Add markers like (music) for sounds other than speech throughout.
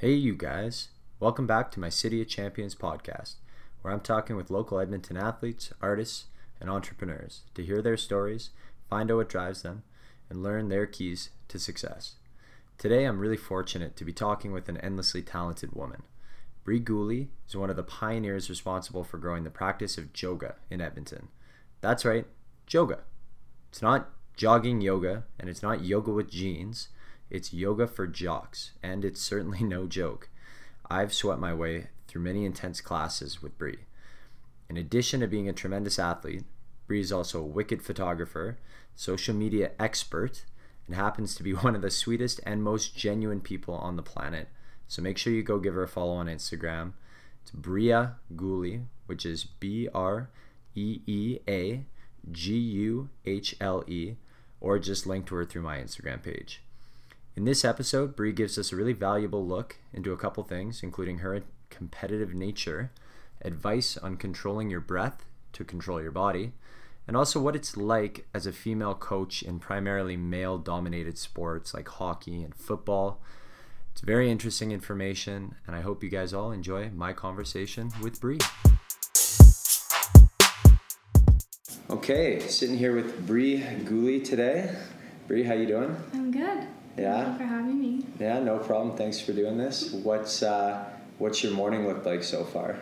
Hey, you guys. Welcome back to my City of Champions podcast, where I'm talking with local Edmonton athletes, artists, and entrepreneurs to hear their stories, find out what drives them, and learn their keys to success. Today, I'm really fortunate to be talking with an endlessly talented woman. Bree Guhle is one of the pioneers responsible for growing the practice of Joga in Edmonton. That's right, Joga. It's not jogging yoga, and it's not yoga with jeans. It's Joga for jocks, and it's certainly no joke. I've swept my way through many intense classes with Bree. In addition to being a tremendous athlete, Bree is also a wicked photographer, social media expert, and happens to be (laughs) one of the sweetest and most genuine people on the planet. So make sure you go give her a follow on Instagram. It's Bria Guhle, which is B R E E A G U H L E, or just link to her through my Instagram page. In this episode, Bree gives us a really valuable look into a couple things, including her competitive nature, advice on controlling your breath to control your body, and also what it's like as a female coach in primarily male dominated sports like hockey and football. It's very interesting information, and I hope you guys all enjoy my conversation with Bree. Okay, sitting here with Bree Guhle today. Bree, how you doing? I'm good. Yeah. You for having me. Yeah, no problem. Thanks for doing this. What's uh, what's your morning look like so far?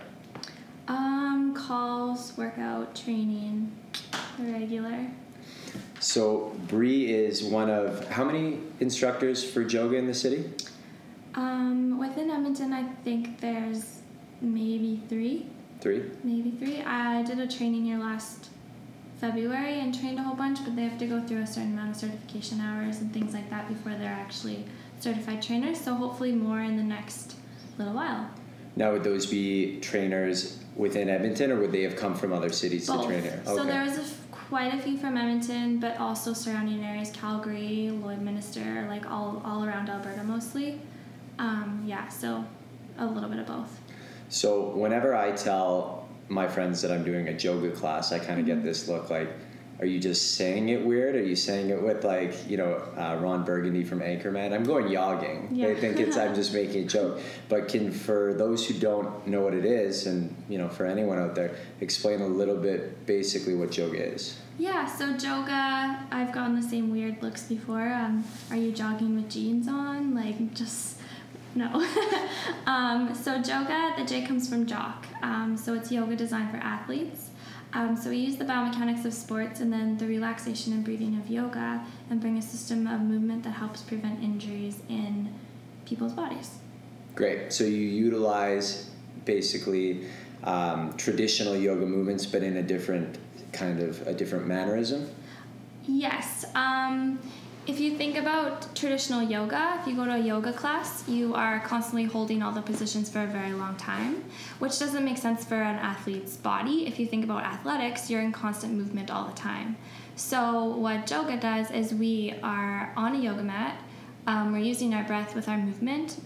Um, calls, workout, training, the regular. So Bree is one of how many instructors for Joga in the city? Um, within Edmonton, I think there's maybe three, Three. maybe three. I did a training here last February and trained a whole bunch, but they have to go through a certain amount of certification hours and things like that before they're actually certified trainers. So hopefully more in the next little while. Now would those be trainers within Edmonton, or would they have come from other cities Both. to train here? So there was a f- quite a few from Edmonton, but also surrounding areas, Calgary, Lloydminster, like all, all around Alberta mostly. Um, yeah, so a little bit of both. So whenever I tell my friends that I'm doing a Joga class, I kind of Mm-hmm. get this look like, are you just saying it weird? Are you saying it with like, you know, uh, Ron Burgundy from Anchorman? I'm going yogging. Yeah. They think it's I'm just making a (laughs) joke. But can for those who don't know what it is, and you know, for anyone out there, explain a little bit basically what Joga is. Yeah, so Joga, I've gotten the same weird looks before. Um, are you jogging with jeans on? Like, just no. (laughs) um, so Joga, the J comes from jock. Um, so it's Joga designed for athletes. Um, so we use the biomechanics of sports and then the relaxation and breathing of yoga and bring a system of movement that helps prevent injuries in people's bodies. Great. So you utilize basically um, traditional yoga movements, but in a different kind of a different mannerism. Yes. If you think about traditional yoga, if you go to a yoga class, you are constantly holding all the positions for a very long time, which doesn't make sense for an athlete's body. If you think about athletics, you're in constant movement all the time. So, what Joga does is we are on a yoga mat, um, we're using our breath with our movement,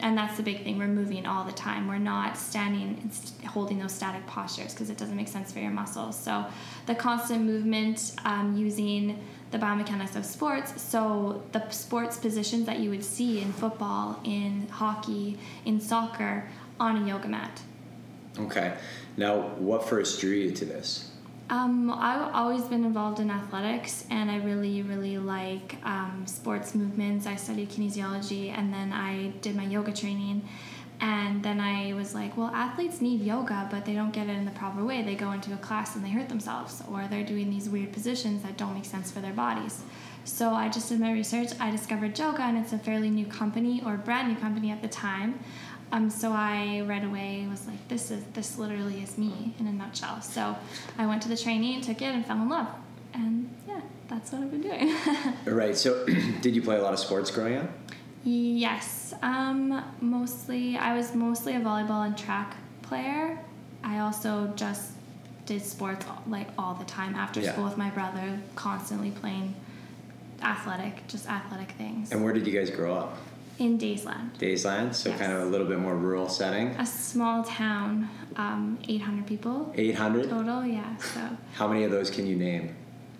and that's the big thing we're moving all the time we're not standing and holding those static postures because it doesn't make sense for your muscles so the constant movement um, using the biomechanics of sports so the sports positions that you would see in football in hockey in soccer on a yoga mat Okay. Now, what first drew you to this? Um, I've always been involved in athletics, and I really, really like um, sports movements. I studied kinesiology, and then I did my yoga training. And then I was like, well, athletes need yoga, but they don't get it in the proper way. They go into a class and they hurt themselves, or they're doing these weird positions that don't make sense for their bodies. So I just did my research. I discovered Joga, and it's a fairly new company, or brand new company at the time. Um, so I right away was like, this is this literally is me in a nutshell. So I went to the training, took it, and fell in love. And yeah, that's what I've been doing. (laughs) Right. So, (clears throat) did you play a lot of sports growing up? yes, um, mostly I was mostly a volleyball and track player. I also just did sports like all the time after Yeah. school with my brother, constantly playing athletic, just athletic things And where did you guys grow up? In Daysland. Daysland, so Yes. kind of a little bit more rural setting. A small town, um, 800 people 800. total. Yeah, so How many of those can you name?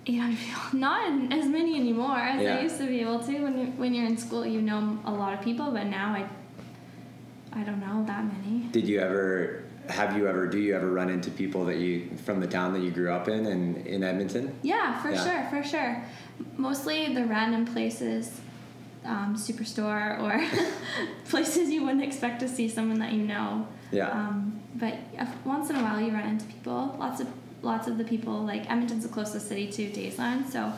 800 people. (laughs) Not as many anymore as Yeah. I used to be able to. When you're, when you're in school, you know a lot of people, but now I I don't know that many. Did you ever have you ever do you ever run into people that you from the town that you grew up in and in Edmonton? Yeah, for Yeah. sure, for sure. Mostly the random places, um, superstore or (laughs) places you wouldn't expect to see someone that you know. Yeah. Um, but once in a while, you run into people. Lots of lots of the people like Edmonton's the closest city to Daysland, so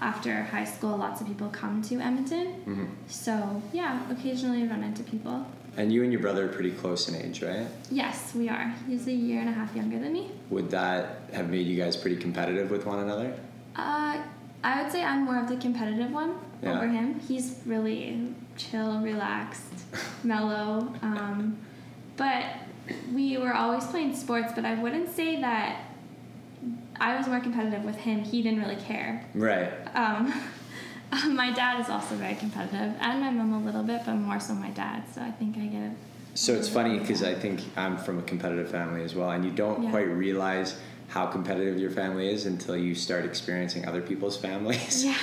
after high school, lots of people come to Edmonton. hmm So yeah, occasionally run into people. And you and your brother are pretty close in age, right? Yes, we are. He's a year and a half younger than me. Would that have made you guys pretty competitive with one another? Uh, I would say I'm more of the competitive one Yeah. over him. He's really chill, relaxed, mellow. Um, but we were always playing sports, but I wouldn't say that I was more competitive with him. He didn't really care. Right. Um, (laughs) my dad is also very competitive, and my mom a little bit, but more so my dad. So I think I get it. So it's funny because I think I'm from a competitive family as well, and you don't Yeah. quite realize how competitive your family is until you start experiencing other people's (laughs) families. Yeah.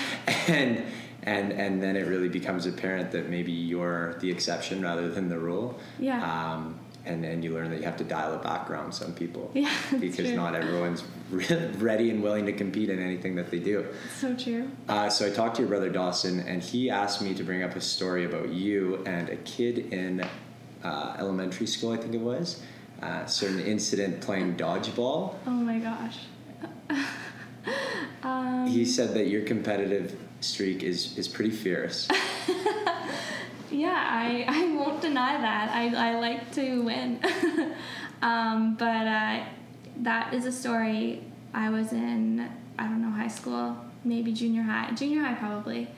and and and then it really becomes apparent that maybe you're the exception rather than the rule. Yeah. Um, and then you learn that you have to dial it back around some people. Yeah, (laughs) Because true. not everyone's re- (laughs) ready and willing to compete in anything that they do. So true. Uh, so I talked to your brother Dawson, and he asked me to bring up a story about you and a kid in uh, elementary school, I think it was. Uh, certain incident playing dodgeball. Oh my gosh. (laughs) um, He said that your competitive streak is is pretty fierce. (laughs) Yeah, I, I won't deny that. I, I like to win. (laughs) um, but uh, that is a story. I was in, I don't know, high school, maybe junior high, junior high probably.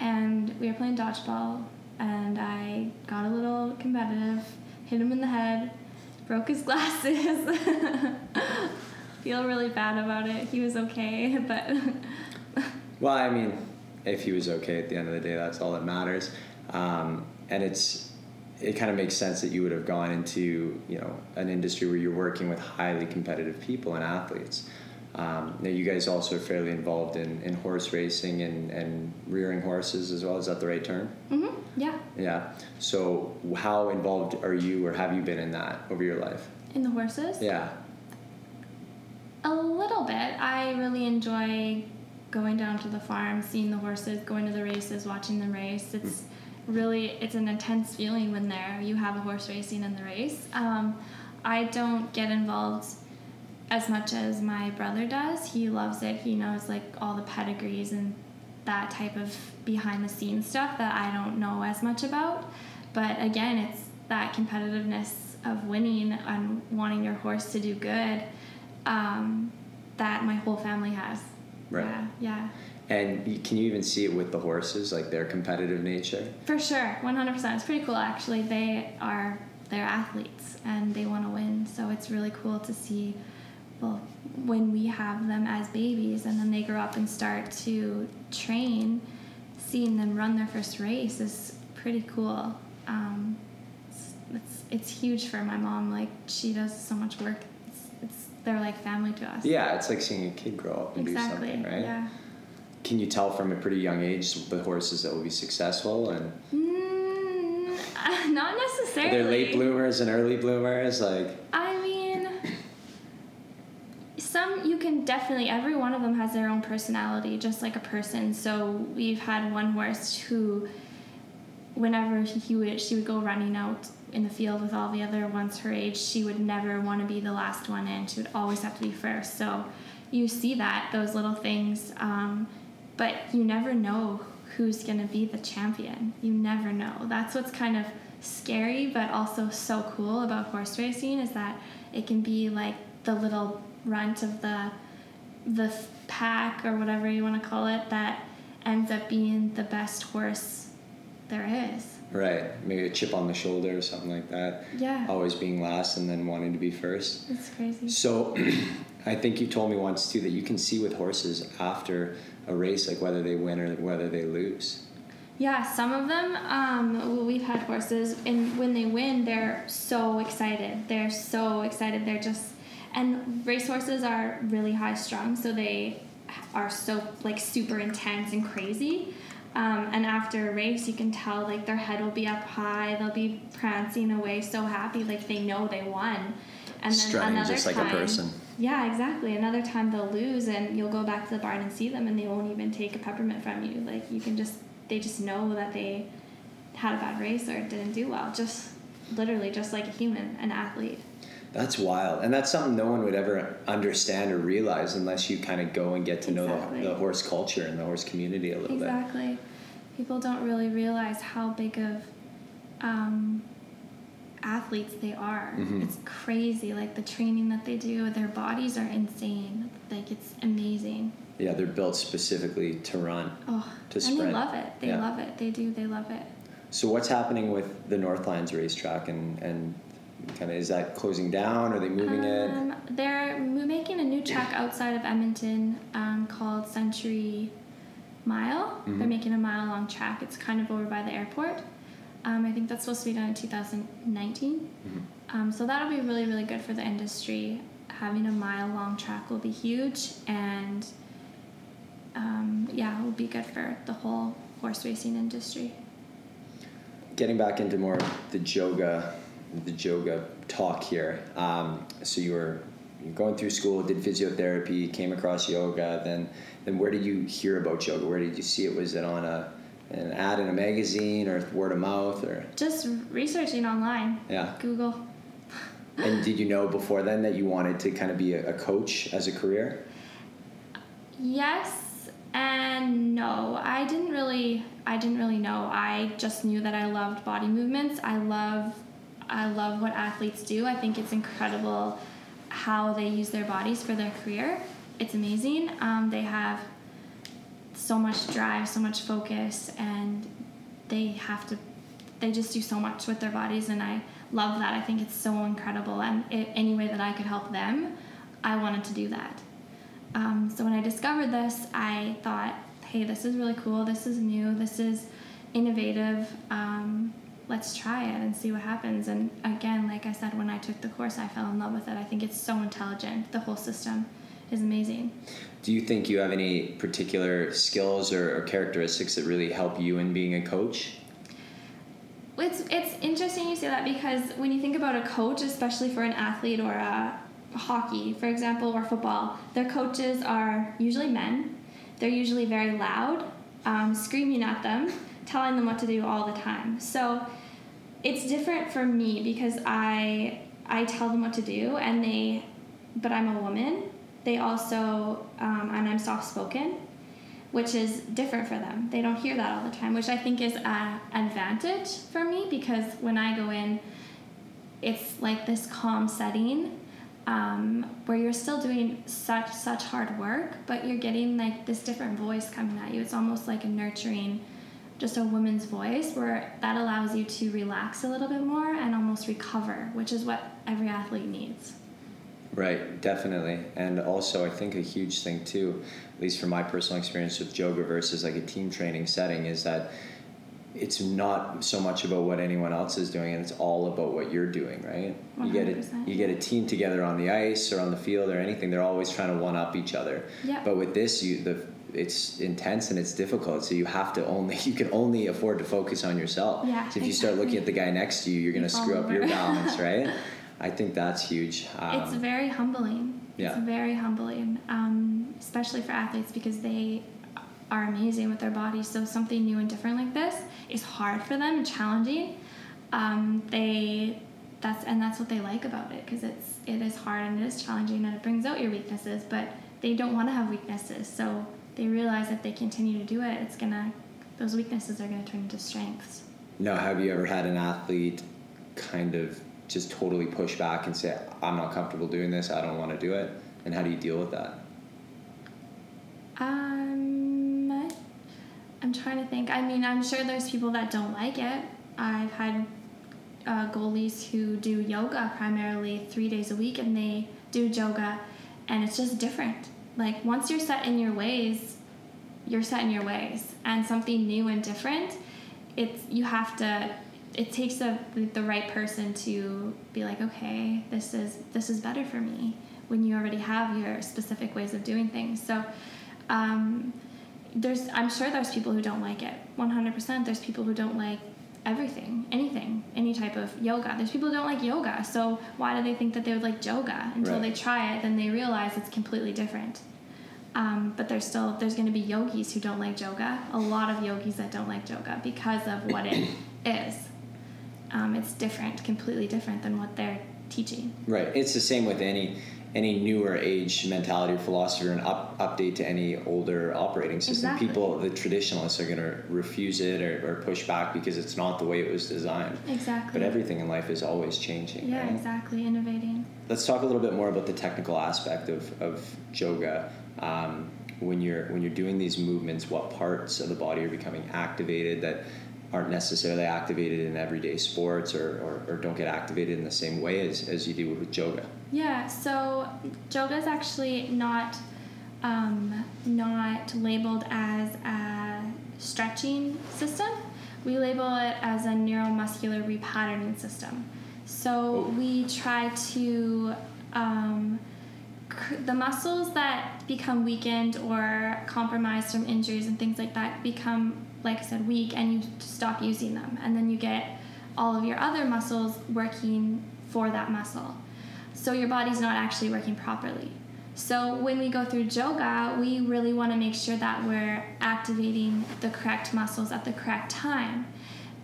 And we were playing dodgeball, and I got a little competitive, hit him in the head, broke his glasses. (laughs) Feel really bad about it. He was okay, (laughs) but (laughs) Well, I mean, if he was okay at the end of the day, that's all that matters. Um, and it's it kind of makes sense that you would have gone into you know an industry where you're working with highly competitive people and athletes. Um, now you guys also are fairly involved in, in horse racing and, and rearing horses as well. Is that the right term? Mm-hmm. yeah, Yeah. So how involved are you or have you been in that over your life? in the horses. Yeah. A little bit. I really enjoy going down to the farm, seeing the horses, going to the races, watching them race. It's really it's an intense feeling when there you have a horse racing in the race. Um, I don't get involved as much as my brother does. He loves it. He knows like all the pedigrees and that type of behind the scenes stuff that I don't know as much about. But again, it's that competitiveness of winning and wanting your horse to do good um, that my whole family has. Right. Yeah, yeah. And can you even see it with the horses, like their competitive nature? For sure, 100%. It's pretty cool actually. They are they're athletes and they want to win. So it's really cool to see well when we have them as babies and then they grow up and start to train, seeing them run their first race is pretty cool. Um, it's, it's it's huge for my mom. Like she does so much work. It's, it's they're like family to us. Yeah, it's like seeing a kid grow up and Exactly. do something, right? Yeah. Can you tell from a pretty young age the horses that will be successful and Mm, (laughs) not necessarily. They're late bloomers and early bloomers? Like, I mean, some you can definitely. Every one of them has their own personality, just like a person. So we've had one horse who, whenever he would, she would go running out in the field with all the other ones her age. She would never want to be the last one in. She would always have to be first. So you see that those little things, um, but you never know who's gonna be the champion. You never know. That's what's kind of scary, but also so cool about horse racing is that it can be like the little runt of the the pack or whatever you want to call it that ends up being the best horse there is. right, maybe a chip on the shoulder or something like that. Yeah, Always being last and then wanting to be first. it's crazy. So, (clears throat) I think you told me once too that you can see with horses after a race, like whether they win or whether they lose. Yeah, some of them, um, we've had horses, and when they win, they're so excited. They're so excited. They're just, and racehorses are really high strung, so they are so like super intense and crazy. Um, and after a race, you can tell like their head will be up high. They'll be prancing away, so happy, like they know they won. And then Strutting another just like time, a person. Yeah, exactly. Another time they'll lose, and you'll go back to the barn and see them, and they won't even take a peppermint from you. Like you can just, they just know that they had a bad race or didn't do well. Just literally, just like a human, an athlete. That's wild. And that's something no one would ever understand or realize unless you kind of go and get to exactly. know the, the, horse culture and the horse community a little exactly. bit. Exactly. People don't really realize how big of um, athletes they are. Mm-hmm. It's crazy. Like the training that they do, their bodies are insane. Like it's amazing. Yeah, they're built specifically to run. Oh, to sprint. And they love it. They yeah. love it. They do. They love it. So what's happening with the Northlands racetrack and, and kind of is that closing down? Are they moving um, it? They're making a new track outside of Edmonton um, called Century Mile. Mm-hmm. They're making a mile long track. It's kind of over by the airport. Um, I think that's supposed to be done in 2019. Mm-hmm. Um, so that'll be really, really good for the industry. Having a mile long track will be huge, and um, yeah, it will be good for the whole horse racing industry. Getting back into more of the joga the yoga talk here. Um, so you were going through school, did physiotherapy, came across Joga. Then, then where did you hear about Joga? Where did you see it? Was it on a an ad in a magazine or word of mouth or just researching online? Yeah, Google. (laughs) and did you know before then that you wanted to kind of be a, a coach as a career? Yes and no. I didn't really. I didn't really know. I just knew that I loved body movements. I love I love what athletes do. I think it's incredible how they use their bodies for their career. It's amazing. Um, they have so much drive, so much focus, and they have to, they just do so much with their bodies, and I love that. I think it's so incredible. And it, any way that I could help them, I wanted to do that. Um, so when I discovered this, I thought, hey, this is really cool. This is new. This is innovative. Um, let's try it and see what happens. And again, like I said, when I took the course, I fell in love with it. I think it's so intelligent. The whole system is amazing. Do you think you have any particular skills or, or characteristics that really help you in being a coach? It's it's interesting you say that because when you think about a coach, especially for an athlete or a hockey, for example, or football, their coaches are usually men. They're usually very loud, um, screaming at them, telling them what to do all the time. So it's different for me because I I tell them what to do, and they, but I'm a woman. They also, um, and I'm soft spoken, which is different for them. They don't hear that all the time, which I think is an advantage for me because when I go in, it's like this calm setting um, where you're still doing such such hard work, but you're getting like this different voice coming at you. It's almost like a nurturing just a woman's voice where that allows you to relax a little bit more and almost recover, which is what every athlete needs. Right, definitely. And also, I think a huge thing too, at least from my personal experience with yoga versus like a team training setting, is that it's not so much about what anyone else is doing and it's all about what you're doing right 100%. you get a you get a team together on the ice or on the field or anything they're always trying to one up each other yep. but with this you the it's intense and it's difficult so you have to only (laughs) you can only afford to focus on yourself. Yeah, so if you start looking at the guy next to you you're going to screw up your balance (laughs) right? I think that's huge. Um, it's very humbling. Yeah. it's very humbling um, especially for athletes because they are amazing with their bodies. So something new and different like this is hard for them and challenging. Um, they that's and that's what they like about it because it's it is hard and it is challenging and it brings out your weaknesses but they don't want to have weaknesses. So they realize if they continue to do it, it's gonna those weaknesses are gonna turn into strengths. Now, have you ever had an athlete kind of just totally push back and say, "I'm not comfortable doing this. I don't want to do it," and how do you deal with that? Um, I'm trying to think. I mean, I'm sure there's people that don't like it. I've had uh, goalies who do yoga primarily three days a week, and they do yoga, and it's just different like once you're set in your ways you're set in your ways and something new and different it's you have to it takes the the right person to be like okay this is this is better for me when you already have your specific ways of doing things so um, there's I'm sure there's people who don't like it. 100%. There's people who don't like everything, anything, any type of yoga. There's people who don't like yoga. So why do they think that they would like yoga until Right. they try it? Then they realize it's completely different. Um, but there's still there's going to be yogis who don't like yoga. A lot of yogis that don't like yoga because of what it (coughs) is. Um, it's different, completely different than what they're teaching. Right. It's the same with any any newer age mentality or philosophy or an up, update to any older operating system. Exactly. People, the traditionalists, are going to refuse it or, or push back because it's not the way it was designed. Exactly. But everything in life is always changing. yeah, right? exactly. Innovating. Let's talk a little bit more about the technical aspect of, of yoga. Um, when you're when you're doing these movements, what parts of the body are becoming activated that aren't necessarily activated in everyday sports or, or, or don't get activated in the same way as, as you do with yoga? Yeah, so Joga is actually not um, not labeled as a stretching system. We label it as a neuromuscular repatterning system. So we try to um, the muscles that become weakened or compromised from injuries and things like that become, like I said, weak, and you stop using them, and then you get all of your other muscles working for that muscle. So your body's not actually working properly. So when we go through Joga, we really want to make sure that we're activating the correct muscles at the correct time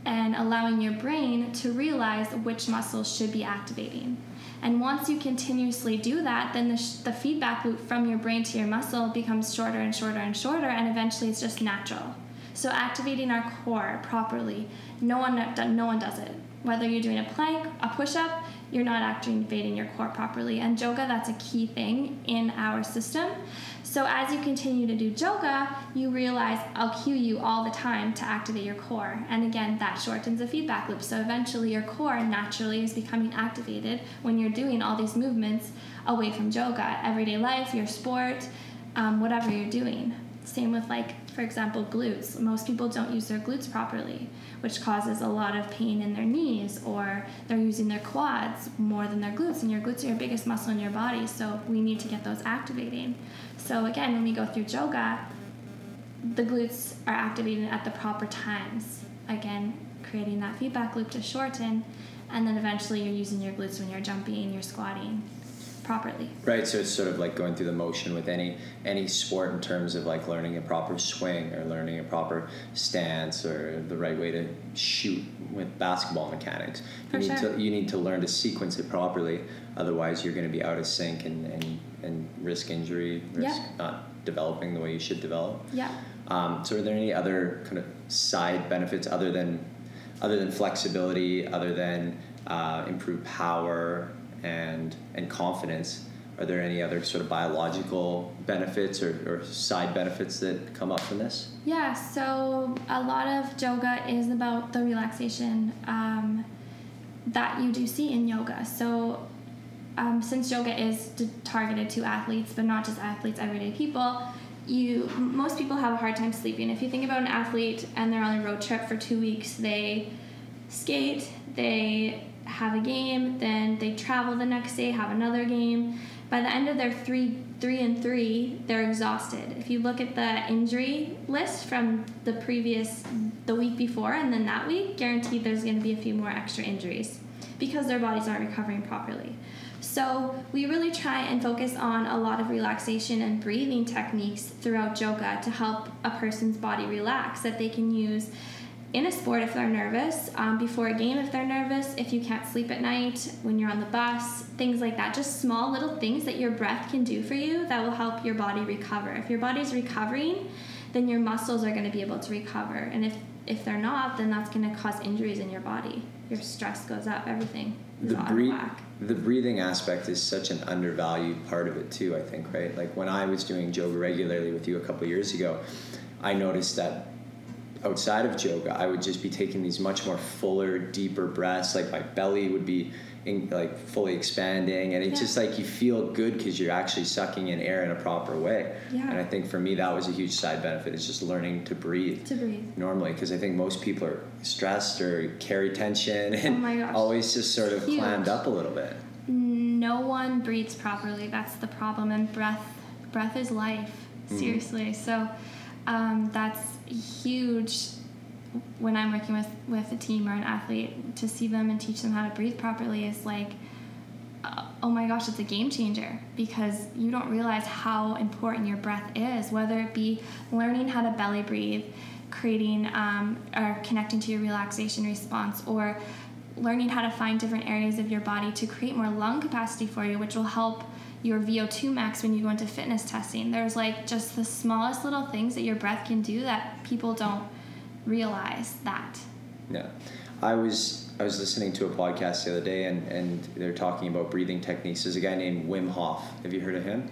and allowing your brain to realize which muscles should be activating. And once you continuously do that, then the, sh- the feedback loop from your brain to your muscle becomes shorter and shorter and shorter, and eventually it's just natural. So activating our core properly, no one no one does it. Whether you're doing a plank, a push-up, you're not activating your core properly. And Joga, that's a key thing in our system. So as you continue to do Joga, you realize I'll cue you all the time to activate your core. And again, that shortens the feedback loop. So eventually your core naturally is becoming activated when you're doing all these movements away from Joga, everyday life, your sport, um, whatever you're doing. Same with like, for example, glutes. Most people don't use their glutes properly, which causes a lot of pain in their knees, or they're using their quads more than their glutes, and your glutes are your biggest muscle in your body, so we need to get those activating. So again, when we go through Joga, the glutes are activated at the proper times. Again, creating that feedback loop to shorten, and then eventually you're using your glutes when you're jumping, you're squatting properly. Right, so it's sort of like going through the motion with any any sport in terms of like learning a proper swing or learning a proper stance or the right way to shoot with basketball mechanics. For you need sure. to you need to learn to sequence it properly. Otherwise, you're going to be out of sync and, and, and risk injury, risk Yeah. not developing the way you should develop. Yeah. Um, so, are there any other kind of side benefits other than other than flexibility, other than uh, improved power and and confidence? Are there any other sort of biological benefits or, or side benefits that come up from this? Yeah, so a lot of Joga is about the relaxation um, that you do see in yoga. So, um, since Joga is d- targeted to athletes, but not just athletes, everyday people, you most people have a hard time sleeping. If you think about an athlete and they're on a road trip for two weeks, they skate, they have a game, then they travel the next day, have another game. By the end of their three three and three, they're exhausted. If you look at the injury list from the previous the week before and then that week, guaranteed there's gonna be a few more extra injuries because their bodies aren't recovering properly. So we really try and focus on a lot of relaxation and breathing techniques throughout Joga to help a person's body relax that they can use in a sport if they're nervous, um, before a game if they're nervous, if you can't sleep at night, when you're on the bus, things like that. Just small little things that your breath can do for you that will help your body recover. If your body's recovering, then your muscles are going to be able to recover. And if, if they're not, then that's going to cause injuries in your body. Your stress goes up, everything the out breathe, of whack. the breathing aspect is such an undervalued part of it too. I think right. Like when I was doing Joga regularly with you a couple years ago, I noticed that outside of Joga, I would just be taking these much more fuller, deeper breaths. Like my belly would be in, like fully expanding, and it's Yeah. just like you feel good because you're actually sucking in air in a proper way. Yeah. And I think for me that was a huge side benefit. Is just learning to breathe To breathe. normally because I think most people are stressed or carry tension and Oh my gosh. always just sort of Huge. clammed up a little bit. No one breathes properly. That's the problem. And breath, breath is life. Mhm. Seriously. So, um, that's huge when I'm working with, with a team or an athlete to see them and teach them how to breathe properly is like, oh my gosh, it's a game changer because you don't realize how important your breath is, whether it be learning how to belly breathe, creating um, or connecting to your relaxation response, or learning how to find different areas of your body to create more lung capacity for you, which will help your VO2 max when you go into fitness testing. There's like just the smallest little things that your breath can do that people don't realize that. Yeah. I was I was listening to a podcast the other day and, and they're talking about breathing techniques. There's a guy named Wim Hof. Have you heard of him?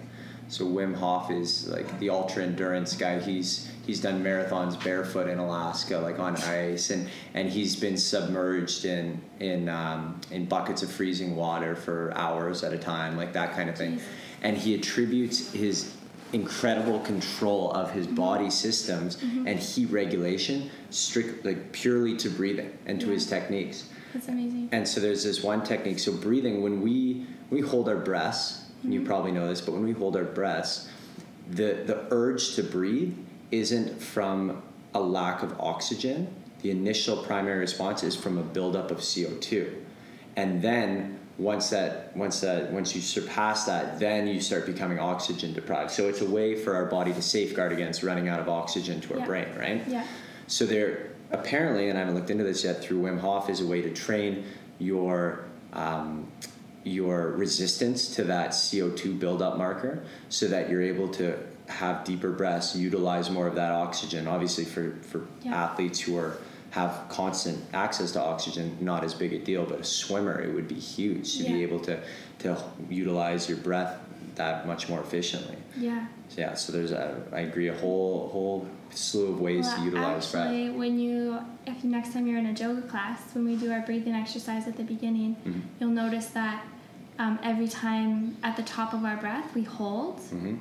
So Wim Hof is like the ultra endurance guy. He's he's done marathons barefoot in Alaska, like on ice, and and he's been submerged in in um, in buckets of freezing water for hours at a time, like that kind of thing. And he attributes his incredible control of his mm-hmm. body systems mm-hmm. and heat regulation strict like purely to breathing and to yeah. his techniques that's amazing and so there's this one technique so breathing when we we hold our breaths mm-hmm. you probably know this but when we hold our breaths the the urge to breathe isn't from a lack of oxygen. The initial primary response is from a buildup of co2 and then once that once that once you surpass that then you start becoming oxygen deprived. So it's a way for our body to safeguard against running out of oxygen to our yeah. brain right? Yeah. So there apparently and i haven't looked into this yet through wim hof is a way to train your um, your resistance to that co2 buildup marker so that you're able to have deeper breaths utilize more of that oxygen obviously for for yeah. athletes who are have constant access to oxygen, not as big a deal, but a swimmer, it would be huge to yeah. be able to, to utilize your breath that much more efficiently. Yeah. Yeah, so there's a, I agree, a whole, whole slew of ways well, to utilize actually, breath. when you, if next time you're in a yoga class, when we do our breathing exercise at the beginning, mm-hmm. you'll notice that um, every time at the top of our breath we hold, mm-hmm.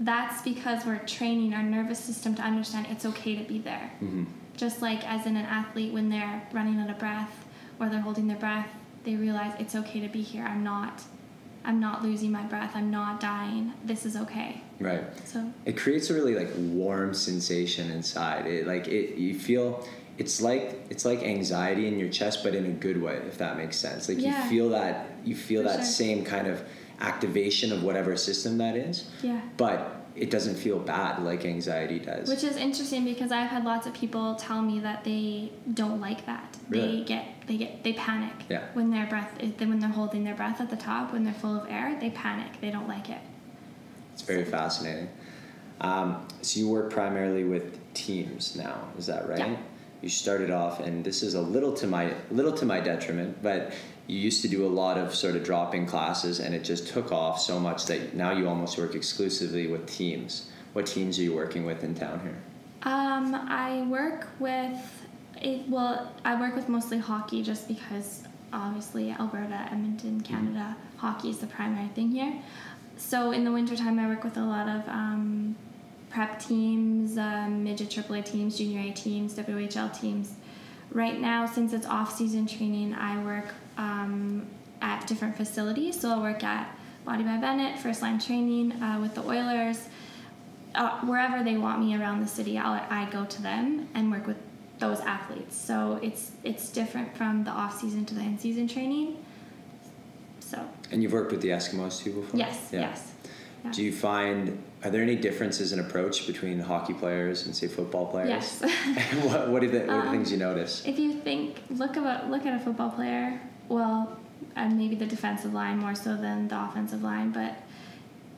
that's because we're training our nervous system to understand it's okay to be there. Mm-hmm just like as in an athlete when they're running out of breath or they're holding their breath they realize it's okay to be here. I'm not i'm not losing my breath. I'm not dying. This is okay. Right. So it creates a really like warm sensation inside. It like it you feel it's like it's like anxiety in your chest but in a good way if that makes sense. Like yeah. you feel that you feel For that sure. same kind of activation of whatever system that is. Yeah. But it doesn't feel bad like anxiety does. Which is interesting because I've had lots of people tell me that they don't like that. Really? They get they get they panic yeah. when their breath when they're holding their breath at the top when they're full of air. They panic. They don't like it. It's very so. fascinating. Um, so you work primarily with teams now, is that right? Yeah. You started off, and this is a little to my little to my detriment, but you used to do a lot of sort of drop-in classes and it just took off so much that now you almost work exclusively with teams what teams are you working with in town here um, i work with it, well i work with mostly hockey just because obviously alberta edmonton mm-hmm. canada mm-hmm. hockey is the primary thing here so in the wintertime i work with a lot of um, prep teams um, midget aaa teams junior a teams whl teams right now since it's off-season training i work um, at different facilities. So I'll work at Body by Bennett, First Line Training uh, with the Oilers. Uh, wherever they want me around the city, I'll, I go to them and work with those athletes. So it's it's different from the off season to the in season training. So. And you've worked with the Eskimos too before. Yes. Yeah. Yes. Yeah. Do you find are there any differences in approach between hockey players and say football players? Yes. (laughs) what, what, are the, what are the um, things you notice? If you think look about look at a football player well, and maybe the defensive line more so than the offensive line, but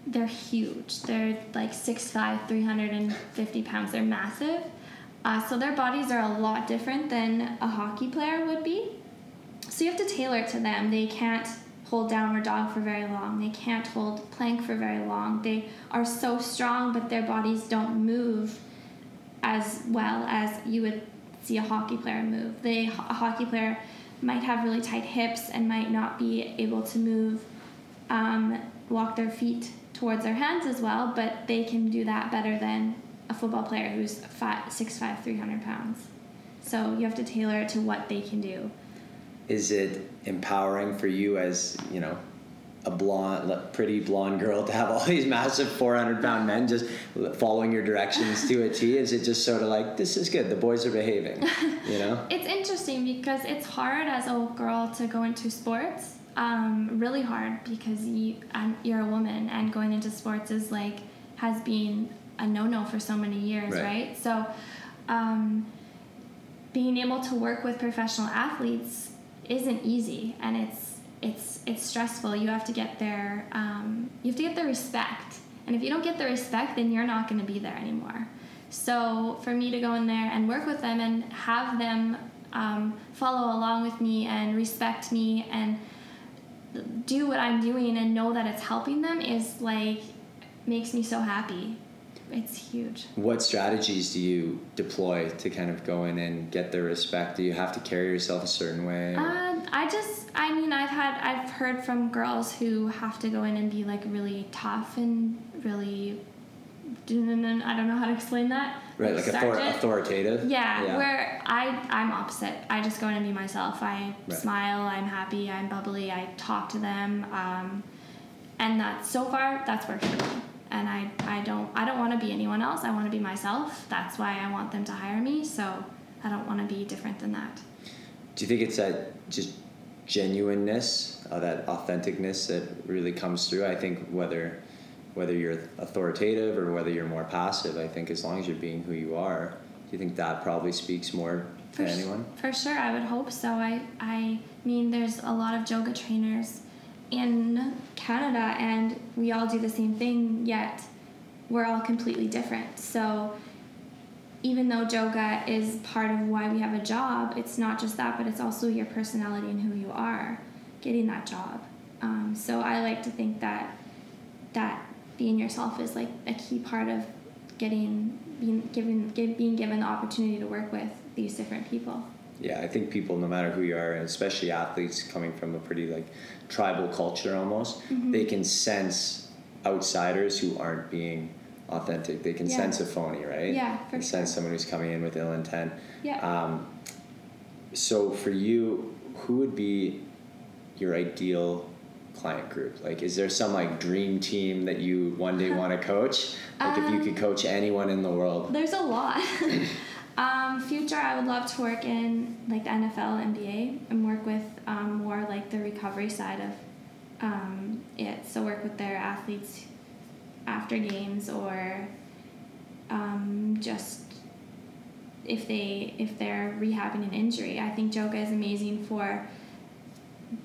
they're huge. They're like 6'5, 350 pounds. They're massive. Uh, so their bodies are a lot different than a hockey player would be. So you have to tailor it to them. They can't hold downward dog for very long. They can't hold plank for very long. They are so strong, but their bodies don't move as well as you would see a hockey player move. They a hockey player might have really tight hips and might not be able to move, um, walk their feet towards their hands as well, but they can do that better than a football player who's five, 6'5", 300 pounds. So you have to tailor it to what they can do. Is it empowering for you as, you know, a blonde, pretty blonde girl to have all these massive 400 pound men just following your directions to a T? Is it just sort of like, this is good, the boys are behaving, you know? (laughs) it's interesting because it's hard as a girl to go into sports. Um, really hard because you, um, you're a woman and going into sports is like, has been a no-no for so many years, right? right? So, um, being able to work with professional athletes isn't easy and it's it's it's stressful. You have to get their um, you have to get their respect, and if you don't get the respect, then you're not going to be there anymore. So for me to go in there and work with them and have them um, follow along with me and respect me and do what I'm doing and know that it's helping them is like makes me so happy. It's huge. What strategies do you deploy to kind of go in and get their respect? Do you have to carry yourself a certain way? Uh, I just I mean, I've had I've heard from girls who have to go in and be like really tough and really I don't know how to explain that. Right, like author- authoritative. Yeah, yeah, where I I'm opposite. I just go in and be myself. I right. smile. I'm happy. I'm bubbly. I talk to them, um, and that so far that's worked for me. And I I don't I don't want to be anyone else. I want to be myself. That's why I want them to hire me. So I don't want to be different than that. Do you think it's that just genuineness, uh, that authenticness that really comes through. I think whether whether you're authoritative or whether you're more passive, I think as long as you're being who you are, do you think that probably speaks more to for anyone? For sure, I would hope so. I I mean, there's a lot of yoga trainers in Canada, and we all do the same thing, yet we're all completely different. So even though Joga is part of why we have a job, it's not just that, but it's also your personality and who you are getting that job. Um, so I like to think that that being yourself is like a key part of getting being given give, being given the opportunity to work with these different people. Yeah, I think people, no matter who you are, and especially athletes coming from a pretty like tribal culture almost, mm-hmm. they can sense outsiders who aren't being authentic. They can yeah. sense a phony, right? Yeah, for sure. sense someone who's coming in with ill intent. Yeah. Um, so for you, who would be your ideal client group? Like, is there some like dream team that you one day (laughs) want to coach? Like, um, if you could um, coach anyone in the world. There's a lot. (laughs) um, future, I would love to work in like the NFL, NBA, and work with um, more like the recovery side of um, it. So work with their athletes after games or um, just if they if they're rehabbing an injury. I think yoga is amazing for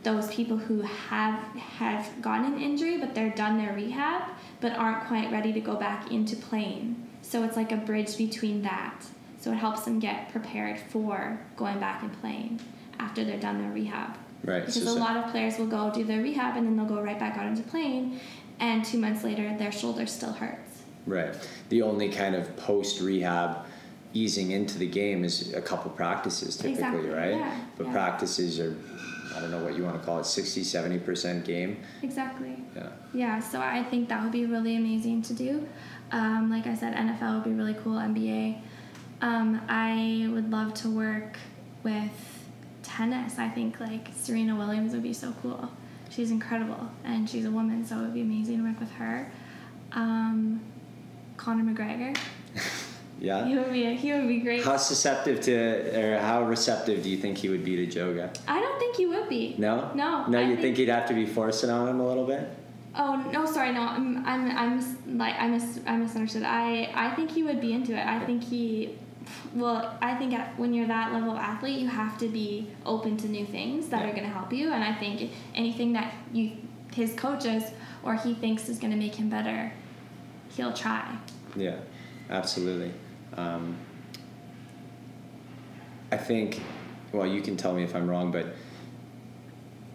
those people who have have gotten an injury but they're done their rehab but aren't quite ready to go back into playing. So it's like a bridge between that. So it helps them get prepared for going back and playing after they're done their rehab. Right. Because so, a lot of players will go do their rehab and then they'll go right back out into playing and two months later their shoulder still hurts. Right. The only kind of post rehab easing into the game is a couple practices typically, exactly. right? Yeah. But yeah. practices are I don't know what you want to call it, 60, 70% game. Exactly. Yeah. Yeah, so I think that would be really amazing to do. Um, like I said, NFL would be really cool, NBA. Um, I would love to work with tennis. I think like Serena Williams would be so cool she's incredible and she's a woman, so it would be amazing to work with her. Um, Conor McGregor. (laughs) yeah. He would be a, he would be great. How susceptible to or how receptive do you think he would be to yoga? I don't think he would be. No. No. No, I you think, think he'd have to be forcing on him a little bit? Oh no, sorry, no. I'm I'm I'm like I mis I misunderstood. I I think he would be into it. I think he well, I think at, when you're that level of athlete, you have to be open to new things that yeah. are going to help you. And I think anything that you his coaches or he thinks is going to make him better, he'll try. Yeah, absolutely. Um, I think, well, you can tell me if I'm wrong, but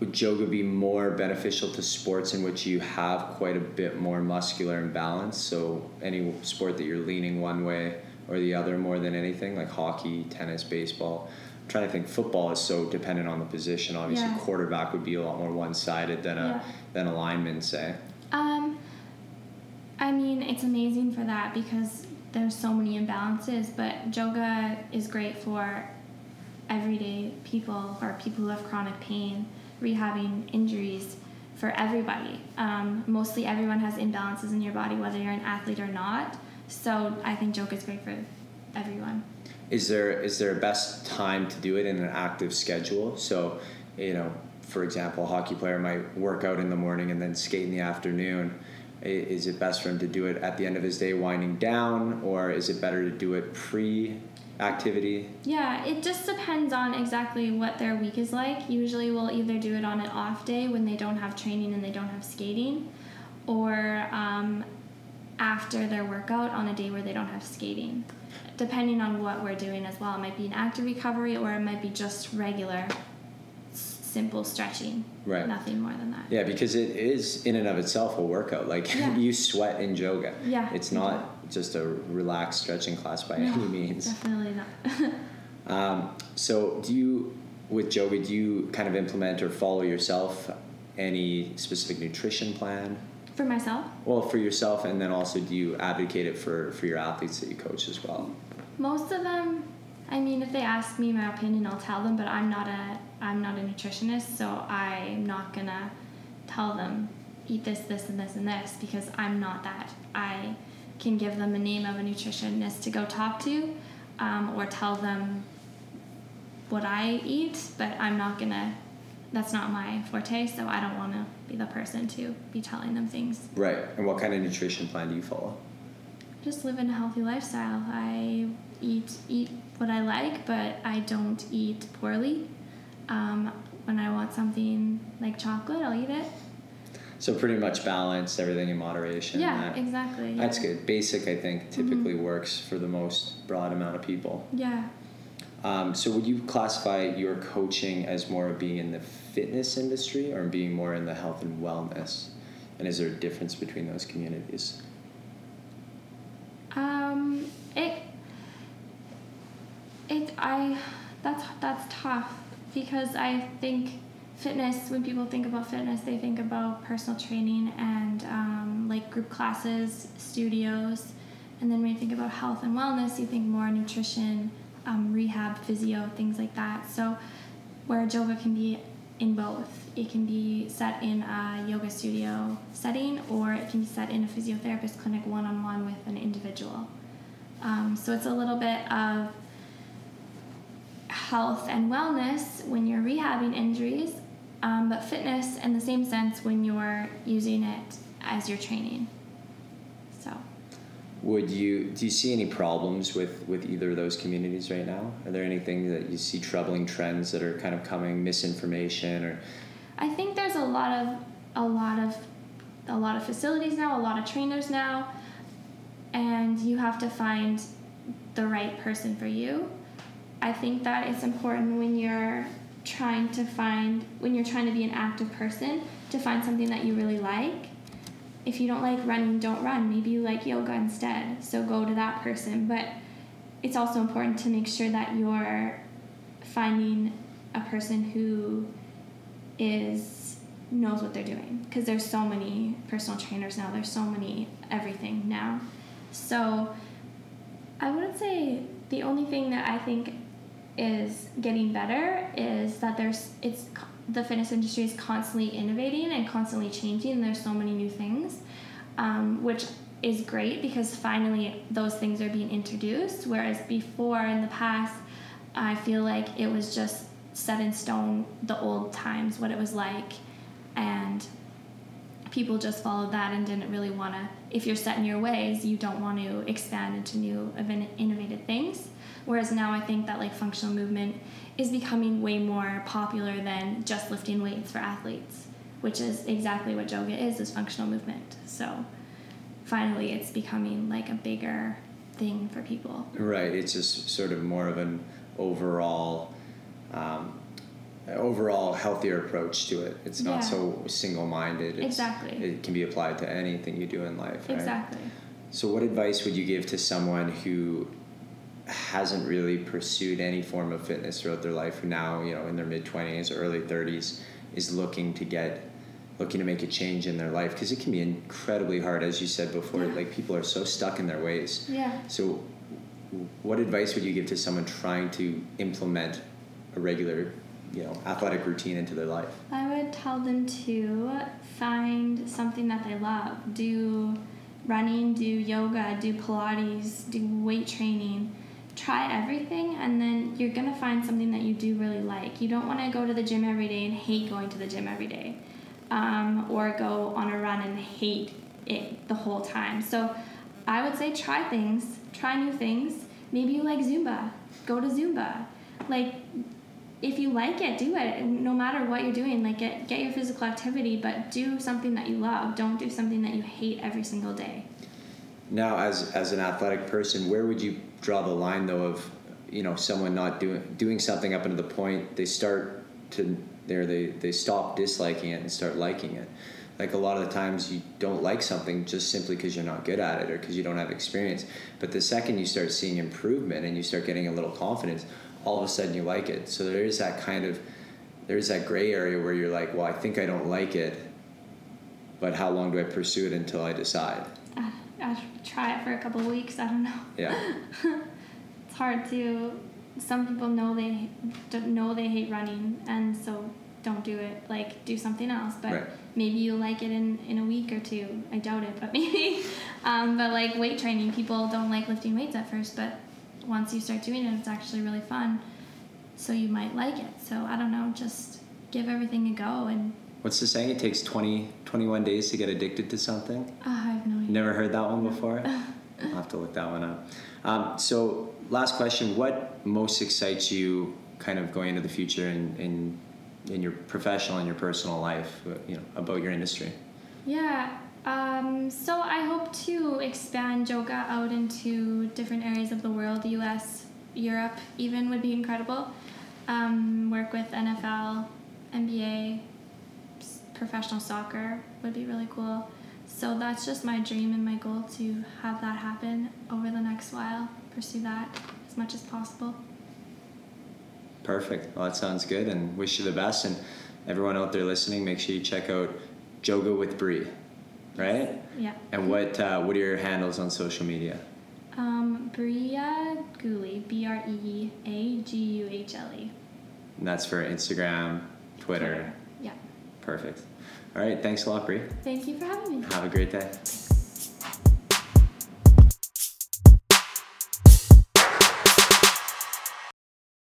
would yoga be more beneficial to sports in which you have quite a bit more muscular imbalance? So any sport that you're leaning one way or the other more than anything, like hockey, tennis, baseball. I'm trying to think football is so dependent on the position. Obviously, yeah. quarterback would be a lot more one sided than a yeah. than a lineman, say. Um, I mean, it's amazing for that because there's so many imbalances, but yoga is great for everyday people or people who have chronic pain, rehabbing injuries, for everybody. Um, mostly everyone has imbalances in your body, whether you're an athlete or not. So I think yoga is great for everyone. Is there is there a best time to do it in an active schedule? So, you know, for example, a hockey player might work out in the morning and then skate in the afternoon. Is it best for him to do it at the end of his day, winding down, or is it better to do it pre activity? Yeah, it just depends on exactly what their week is like. Usually, we'll either do it on an off day when they don't have training and they don't have skating, or um, after their workout on a day where they don't have skating. Depending on what we're doing as well, it might be an active recovery or it might be just regular simple stretching. Right. Nothing more than that. Yeah, because it is in and of itself a workout. Like (laughs) Yeah. you sweat in yoga. Yeah, It's not just a relaxed stretching class by No, any means. Definitely not. (laughs) Um, so do you with yoga do you kind of implement or follow yourself any specific nutrition plan? For myself, Well, for yourself, and then also do you advocate it for for your athletes that you coach as well? most of them, I mean, if they ask me my opinion, I'll tell them. But I'm not a I'm not a nutritionist, so I'm not gonna tell them eat this, this, and this, and this because I'm not that. I can give them a name of a nutritionist to go talk to, um, or tell them what I eat, but I'm not gonna. That's not my forte, so I don't want to be the person to be telling them things. Right. And what kind of nutrition plan do you follow? just live in a healthy lifestyle. I eat eat what I like, but I don't eat poorly. Um, when I want something like chocolate, I'll eat it. So pretty much balanced, everything in moderation. yeah, that- exactly. That's yeah. good. Basic, I think, typically works for the most broad amount of people. Yeah. Um, so, would you classify your coaching as more of being in the fitness industry or being more in the health and wellness? And is there a difference between those communities? Um, it. It I, that's that's tough because I think fitness. When people think about fitness, they think about personal training and um, like group classes, studios, and then when you think about health and wellness, you think more nutrition, um, rehab, physio, things like that. So, where yoga can be in both. It can be set in a yoga studio setting, or it can be set in a physiotherapist clinic one on one with an individual. Um, so it's a little bit of health and wellness when you're rehabbing injuries, um, but fitness in the same sense when you're using it as your training. Would you do you see any problems with with either of those communities right now? Are there anything that you see troubling trends that are kind of coming, misinformation or I think there's a lot of a lot of a lot of facilities now, a lot of trainers now, and you have to find the right person for you. I think that it's important when you're trying to find when you're trying to be an active person to find something that you really like. If you don't like running, don't run. Maybe you like yoga instead. So go to that person, but it's also important to make sure that you're finding a person who is knows what they're doing because there's so many personal trainers now there's so many everything now so i wouldn't say the only thing that i think is getting better is that there's it's the fitness industry is constantly innovating and constantly changing and there's so many new things um, which is great because finally those things are being introduced whereas before in the past i feel like it was just set in stone the old times what it was like and people just followed that and didn't really want to if you're set in your ways you don't want to expand into new innovative things whereas now i think that like functional movement is becoming way more popular than just lifting weights for athletes which is exactly what yoga is is functional movement so finally it's becoming like a bigger thing for people Right. It's just sort of more of an overall, um, overall healthier approach to it. It's not Yeah. so single-minded. It's, Exactly. It can be applied to anything you do in life. Right? exactly So, what advice would you give to someone who hasn't really pursued any form of fitness throughout their life, who now, you know, in their mid twenties early thirties, is looking to get, looking to make a change in their life? Because it can be incredibly hard, as you said before. Yeah. Like people are so stuck in their ways. yeah So, what advice would you give to someone trying to implement a regular you know athletic routine into their life? I would tell them to find something that they love. Do running, do yoga, do Pilates, do weight training. Try everything, and then you're gonna find something that you do really like. You don't want to go to the gym every day and hate going to the gym every day, um, or go on a run and hate it the whole time. So, I would say try things, try new things. Maybe you like Zumba, go to Zumba. Like if you like it, do it. No matter what you're doing, like get get your physical activity, but do something that you love. Don't do something that you hate every single day. Now, as as an athletic person, where would you draw the line though of you know someone not doing doing something up until the point they start to there they they stop disliking it and start liking it. Like a lot of the times you don't like something just simply because you're not good at it or because you don't have experience. But the second you start seeing improvement and you start getting a little confidence, all of a sudden you like it. So there is that kind of there's that gray area where you're like, well, I think I don't like it, but how long do I pursue it until I decide? I'll try it for a couple weeks. I don't know. Yeah. (laughs) it's hard to. Some people know they don't know they hate running, and so don't do it. Like do something else. But Right. maybe you'll like it in in a week or two. I doubt it, but (laughs) maybe. Um, but like weight training, people don't like lifting weights at first, but once you start doing it, it's actually really fun. So you might like it. So I don't know. Just give everything a go, and What's the saying? It takes 20, 21 days to get addicted to something. uh, I have no. Never heard that one before. I'll have to look that one up. Um, so, last question: What most excites you, kind of going into the future in in, in your professional and your personal life? uh, You know, about your industry. Yeah. Um, so I hope to expand yoga out into different areas of the world, U.S., Europe, even would be incredible. Um, work with NFL, NBA, professional soccer would be really cool. So that's just my dream and my goal to have that happen over the next while. Pursue that as much as possible. Perfect. Well, that sounds good, and wish you the best. And everyone out there listening, make sure you check out Yoga with Bree, right? Yeah. And what uh, what are your handles on social media? Um, Brea Guhle, B R E A G U H L E. And that's for Instagram, Twitter. Yeah. Perfect. All right. Thanks a lot, Bree. Thank you for having me. Have a great day.